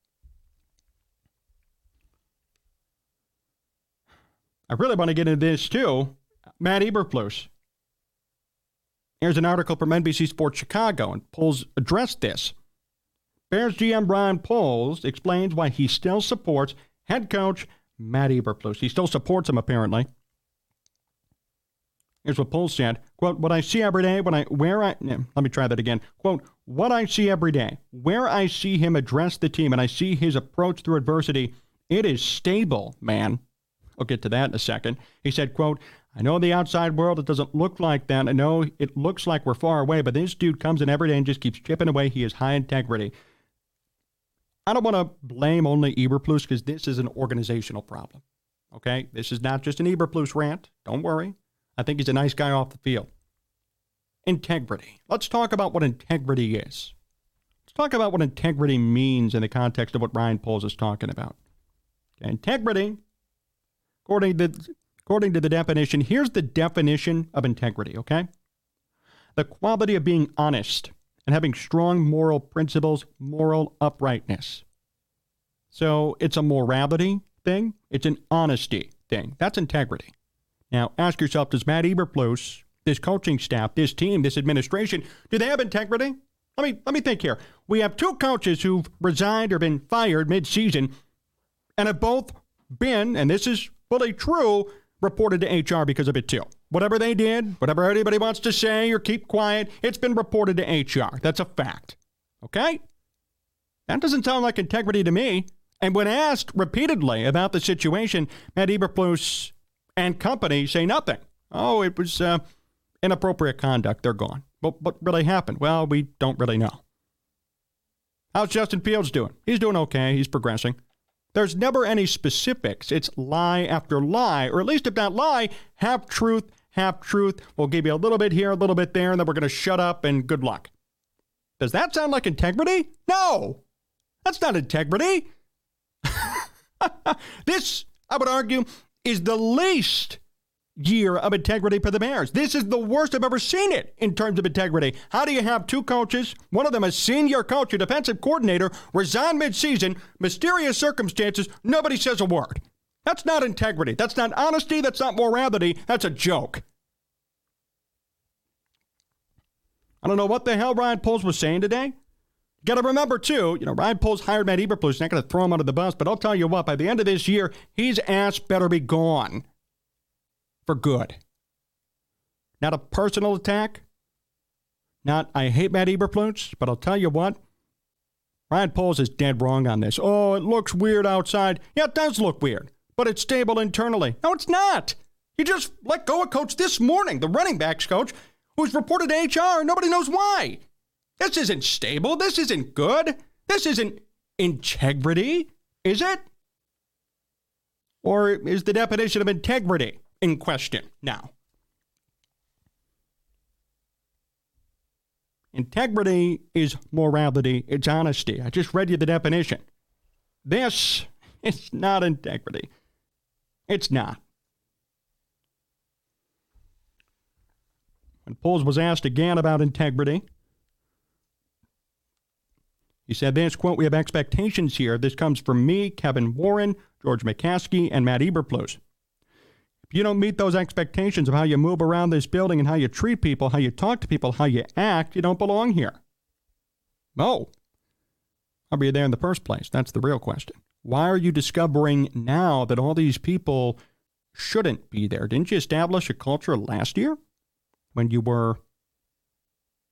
I really want to get into this too. Matt Eberflus. Here's an article from NBC Sports Chicago, and Poles addressed this. Bears GM Ryan Poles explains why he still supports head coach Matt Eberflus. He still supports him, apparently. Here's what Poles said. Quote, what I see every day when I, where I, let me try that again. Quote, what I see every day, where I see him address the team and I see his approach through adversity, it is stable, man. I'll get to that in a second. He said, quote, I know the outside world it doesn't look like that. I know it looks like we're far away, but this dude comes in every day and just keeps chipping away. He has high integrity. I don't want to blame only Eberflus because this is an organizational problem. Okay? This is not just an Eberflus rant. Don't worry. I think he's a nice guy off the field. Integrity. Let's talk about what integrity is. Let's talk about what integrity means in the context of what Ryan Poles is talking about. Okay, integrity, according to, according to the definition, here's the definition of integrity, okay? The quality of being honest and having strong moral principles, moral uprightness. So it's a morality thing, it's an honesty thing. That's integrity. Now, ask yourself does Matt Eberflus, this coaching staff, this team, this administration, do they have integrity? Let me, let me think here. We have two coaches who've resigned or been fired midseason and have both been, and this is fully true, reported to HR because of it too. Whatever they did, whatever anybody wants to say or keep quiet, it's been reported to HR. That's a fact. Okay? That doesn't sound like integrity to me. And when asked repeatedly about the situation, Matt Eberflus and company say nothing. Oh, it was uh, inappropriate conduct. They're gone. But what really happened? Well, we don't really know. How's Justin Fields doing? He's doing okay. He's progressing. There's never any specifics. It's lie after lie, or at least if not lie, half truth half truth. We'll give you a little bit here, a little bit there, and then we're going to shut up and good luck. Does that sound like integrity? No, that's not integrity. [laughs] this, I would argue, is the least year of integrity for the Bears. This is the worst I've ever seen it in terms of integrity. How do you have two coaches, one of them a senior coach, a defensive coordinator, resign midseason, mysterious circumstances, nobody says a word? That's not integrity. That's not honesty. That's not morality. That's a joke. I don't know what the hell Ryan Poles was saying today. Got to remember, too, you know, Ryan Poles hired Matt Eberflus. He's not going to throw him under the bus, but I'll tell you what, by the end of this year, his ass better be gone for good. Not a personal attack. Not, I hate Matt Eberflus, but I'll tell you what, Ryan Poles is dead wrong on this. Oh, it looks weird outside. Yeah, it does look weird, but it's stable internally. No, it's not. You just let go of coach this morning, the running backs coach, who's reported to HR. Nobody knows why. This isn't stable. This isn't good. This isn't integrity, is it? Or is the definition of integrity in question now? Integrity is morality, it's honesty. I just read you the definition. This is not integrity. It's not. When Poles was asked again about integrity, he said this quote, We have expectations here. This comes from me, Kevin Warren, George McCaskey, and Matt Eberflus. If you don't meet those expectations of how you move around this building and how you treat people, how you talk to people, how you act, you don't belong here. No. How are you there in the first place? That's the real question. Why are you discovering now that all these people shouldn't be there? Didn't you establish a culture last year when you were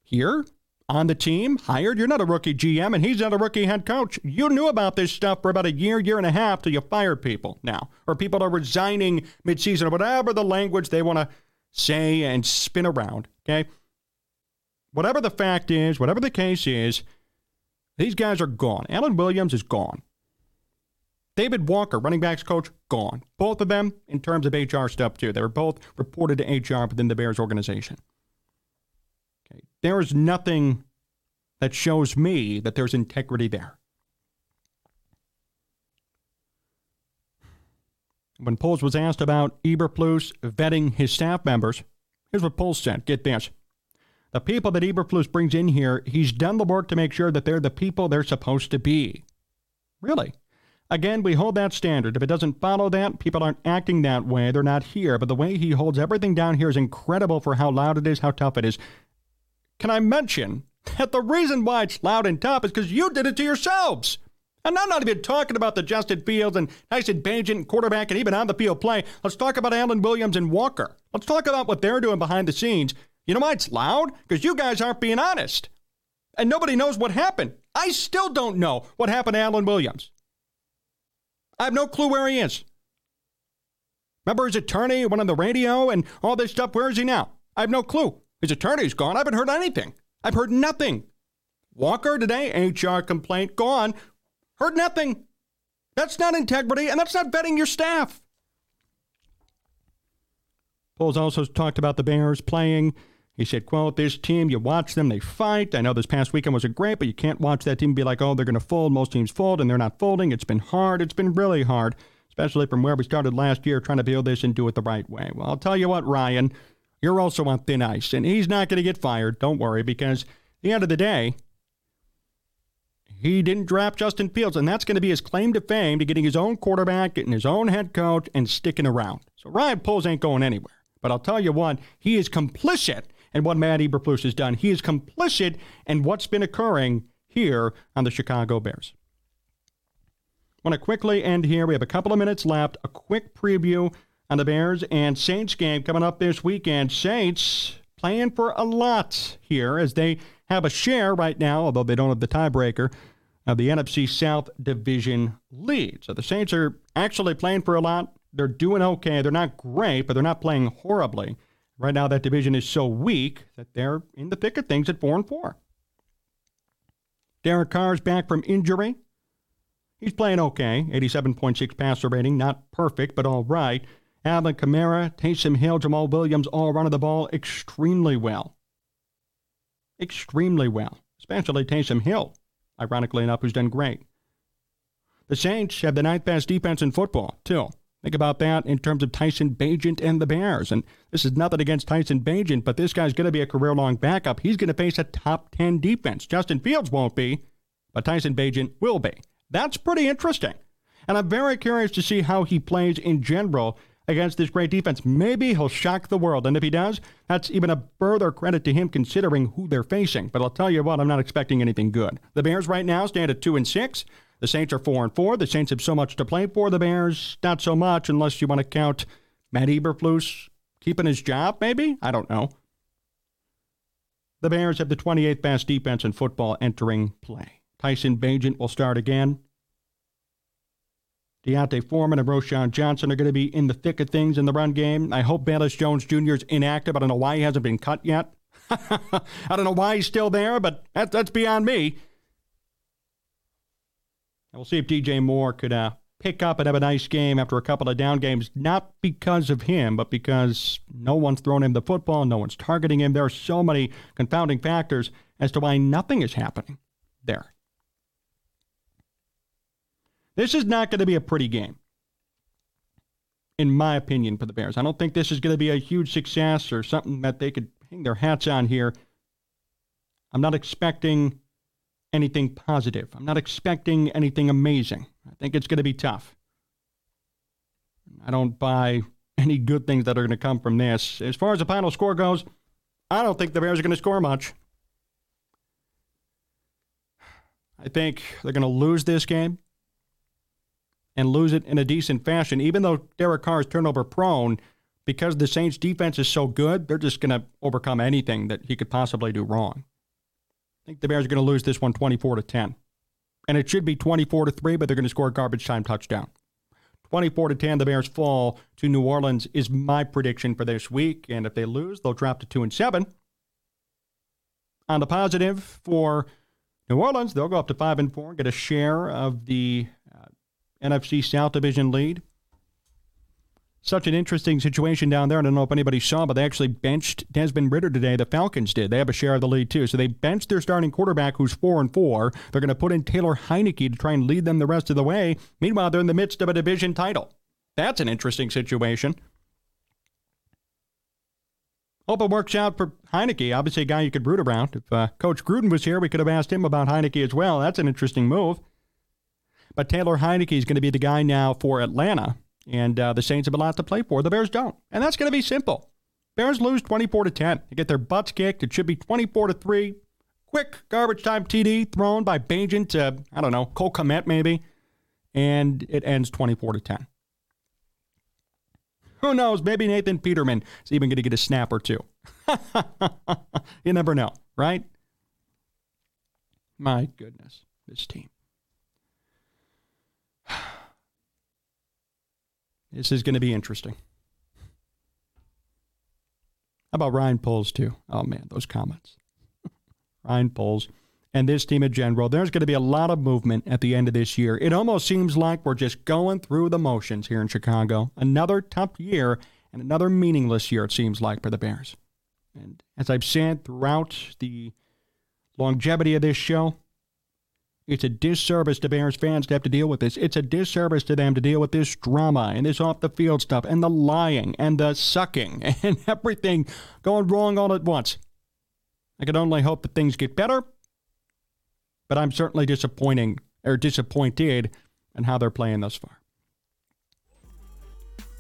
here? on the team, hired. You're not a rookie GM, and he's not a rookie head coach. You knew about this stuff for about a year, year and a half till you fired people now, or people are resigning midseason, or whatever the language they want to say and spin around. Okay. Whatever the fact is, whatever the case is, these guys are gone. Alan Williams is gone. David Walker, running backs coach, gone. Both of them in terms of HR stuff, too. They were both reported to HR within the Bears organization. Okay. There is nothing that shows me that there's integrity there. When Poles was asked about Eberflus vetting his staff members, here's what Poles said. Get this. The people that Eberflus brings in here, he's done the work to make sure that they're the people they're supposed to be. Really? Again, we hold that standard. If it doesn't follow that, people aren't acting that way. They're not here. But the way he holds everything down here is incredible for how loud it is, how tough it is. Can I mention that the reason why it's loud and tough is because you did it to yourselves? And I'm not even talking about the Justin Fields and Tyson Bagent quarterback and even on the field play. Let's talk about Alan Williams and Walker. Let's talk about what they're doing behind the scenes. You know why it's loud? Because you guys aren't being honest. And nobody knows what happened. I still don't know what happened to Alan Williams. I have no clue where he is. Remember his attorney went on the radio and all this stuff? Where is he now? I have no clue. His attorney's gone. I haven't heard anything. I've heard nothing. Walker today, HR complaint gone. Heard nothing. That's not integrity, and that's not vetting your staff. Poles also talked about the Bears playing. He said, quote, this team, you watch them, they fight. I know this past weekend wasn't great, but you can't watch that team be like, oh, they're going to fold. Most teams fold, and they're not folding. It's been hard. It's been really hard, especially from where we started last year trying to build this and do it the right way. Well, I'll tell you what, Ryan, you're also on thin ice. And he's not going to get fired. Don't worry, because at the end of the day, he didn't draft Justin Fields, and that's going to be his claim to fame to getting his own quarterback, getting his own head coach, and sticking around. So Ryan Poles ain't going anywhere. But I'll tell you what, he is complicit in what Matt Eberflus has done. He is complicit in what's been occurring here on the Chicago Bears. Want to quickly end here. We have a couple of minutes left. A quick preview on the Bears and Saints game coming up this weekend. Saints playing for a lot here as they have a share right now, although they don't have the tiebreaker of the NFC South Division lead. So the Saints are actually playing for a lot. They're doing okay. They're not great, but they're not playing horribly. Right now, that division is so weak that they're in the thick of things at four and four. Derek Carr's back from injury. He's playing okay. 87.6 passer rating, not perfect, but all right. Alvin Kamara, Taysom Hill, Jamaal Williams all running the ball extremely well. Extremely well, especially Taysom Hill, ironically enough, who's done great. The Saints have the ninth best defense in football, too. Think about that in terms of Tyson Bagent and the Bears. And this is nothing against Tyson Bagent, but this guy's going to be a career long backup. He's going to face a top 10 defense. Justin Fields won't be, but Tyson Bagent will be. That's pretty interesting. And I'm very curious to see how he plays in general against this great defense. Maybe he'll shock the world. And if he does, that's even a further credit to him considering who they're facing. But I'll tell you what, I'm not expecting anything good. The Bears right now stand at 2 and 6. The Saints are 4 and 4. The Saints have so much to play for. The Bears, not so much unless you want to count Matt Eberflus keeping his job, maybe? I don't know. The Bears have the 28th best defense in football entering play. Tyson Bagent will start again. D'Onta Foreman and Roschon Johnson are going to be in the thick of things in the run game. I hope Velus Jones Jr. is inactive. I don't know why he hasn't been cut yet. [laughs] I don't know why he's still there, but that, that's beyond me. And we'll see if DJ Moore could uh, pick up and have a nice game after a couple of down games, not because of him, but because no one's thrown him the football, no one's targeting him. There are so many confounding factors as to why nothing is happening there. This is not going to be a pretty game, in my opinion, for the Bears. I don't think this is going to be a huge success or something that they could hang their hats on here. I'm not expecting anything positive. I'm not expecting anything amazing. I think it's going to be tough. I don't buy any good things that are going to come from this. As far as the final score goes, I don't think the Bears are going to score much. I think they're going to lose this game and lose it in a decent fashion. Even though Derek Carr is turnover prone, because the Saints defense is so good, they're just going to overcome anything that he could possibly do wrong. I think the Bears are going to lose this one 24 to 10. And it should be 24 to 3, but they're going to score a garbage time touchdown. 24 to 10, the Bears fall to New Orleans is my prediction for this week. And if they lose, they'll drop to 2 and 7. On the positive for New Orleans, they'll go up to 5 and 4 and get a share of the uh, NFC South Division lead such an interesting situation down there. I don't know if anybody saw, but they actually benched Desmond Ridder today. The Falcons did. They have a share of the lead too. So they benched their starting quarterback, who's four and four. They're going to put in Taylor Heinicke to try and lead them the rest of the way. Meanwhile, they're in the midst of a division title. That's an interesting situation. Hope it works out for Heinicke. Obviously, a guy you could root around. If uh, Coach Gruden was here, we could have asked him about Heinicke as well. That's an interesting move. But Taylor Heinicke is going to be the guy now for Atlanta. And uh, the Saints have a lot to play for. The Bears don't. And that's going to be simple. Bears lose 24 to 10. They get their butts kicked. It should be 24 to 3. Quick garbage time TD thrown by Bagent to, I don't know, Cole Kmet maybe. And it ends 24 to 10. Who knows? Maybe Nathan Peterman is even going to get a snap or two. [laughs] you never know, right? My goodness, this team. [sighs] This is going to be interesting. How about Ryan Poles, too? Oh, man, those comments. [laughs] Ryan Poles and this team in general, there's going to be a lot of movement at the end of this year. It almost seems like we're just going through the motions here in Chicago. Another tough year and another meaningless year, it seems like, for the Bears. And as I've said throughout the longevity of this show, it's a disservice to Bears fans to have to deal with this. It's a disservice to them to deal with this drama and this off the field stuff and the lying and the sucking [laughs] and everything going wrong all at once. I can only hope that things get better, but I'm certainly disappointing or disappointed in how they're playing thus far.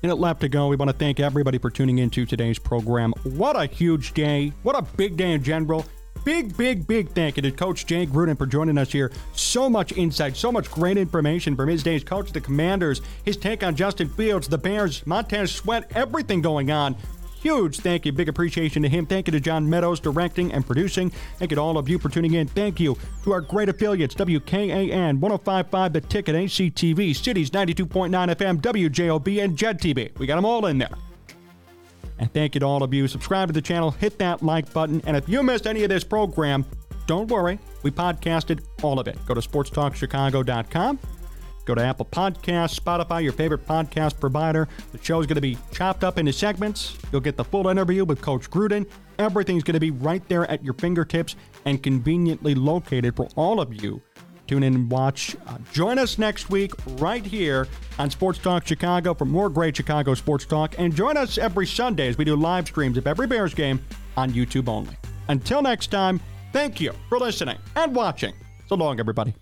Minute left to go. We want to thank everybody for tuning into today's program. What a huge day. What a big day in general. Big, big, big thank you to Coach Jay Gruden for joining us here. So much insight, so much great information from his days coach the Commanders, his take on Justin Fields, the Bears, Montez Sweat, everything going on. Huge thank you, big appreciation to him. Thank you to John Meadows, directing and producing. Thank you to all of you for tuning in. Thank you to our great affiliates, WKAN 1055 The Ticket, ACTV, Cities 92.9 FM, WJOB, and JED TV. We got them all in there. And thank you to all of you. Subscribe to the channel, hit that like button. And if you missed any of this program, don't worry. We podcasted all of it. Go to sportstalkchicago.com. Go to Apple Podcasts, Spotify, your favorite podcast provider. The show is going to be chopped up into segments. You'll get the full interview with Coach Gruden. Everything's going to be right there at your fingertips and conveniently located for all of you tune in and watch. Uh, join us next week right here on Sports Talk Chicago for more great Chicago sports talk. And join us every Sunday as we do live streams of every Bears game on YouTube only. Until next time, thank you for listening and watching. So long, everybody.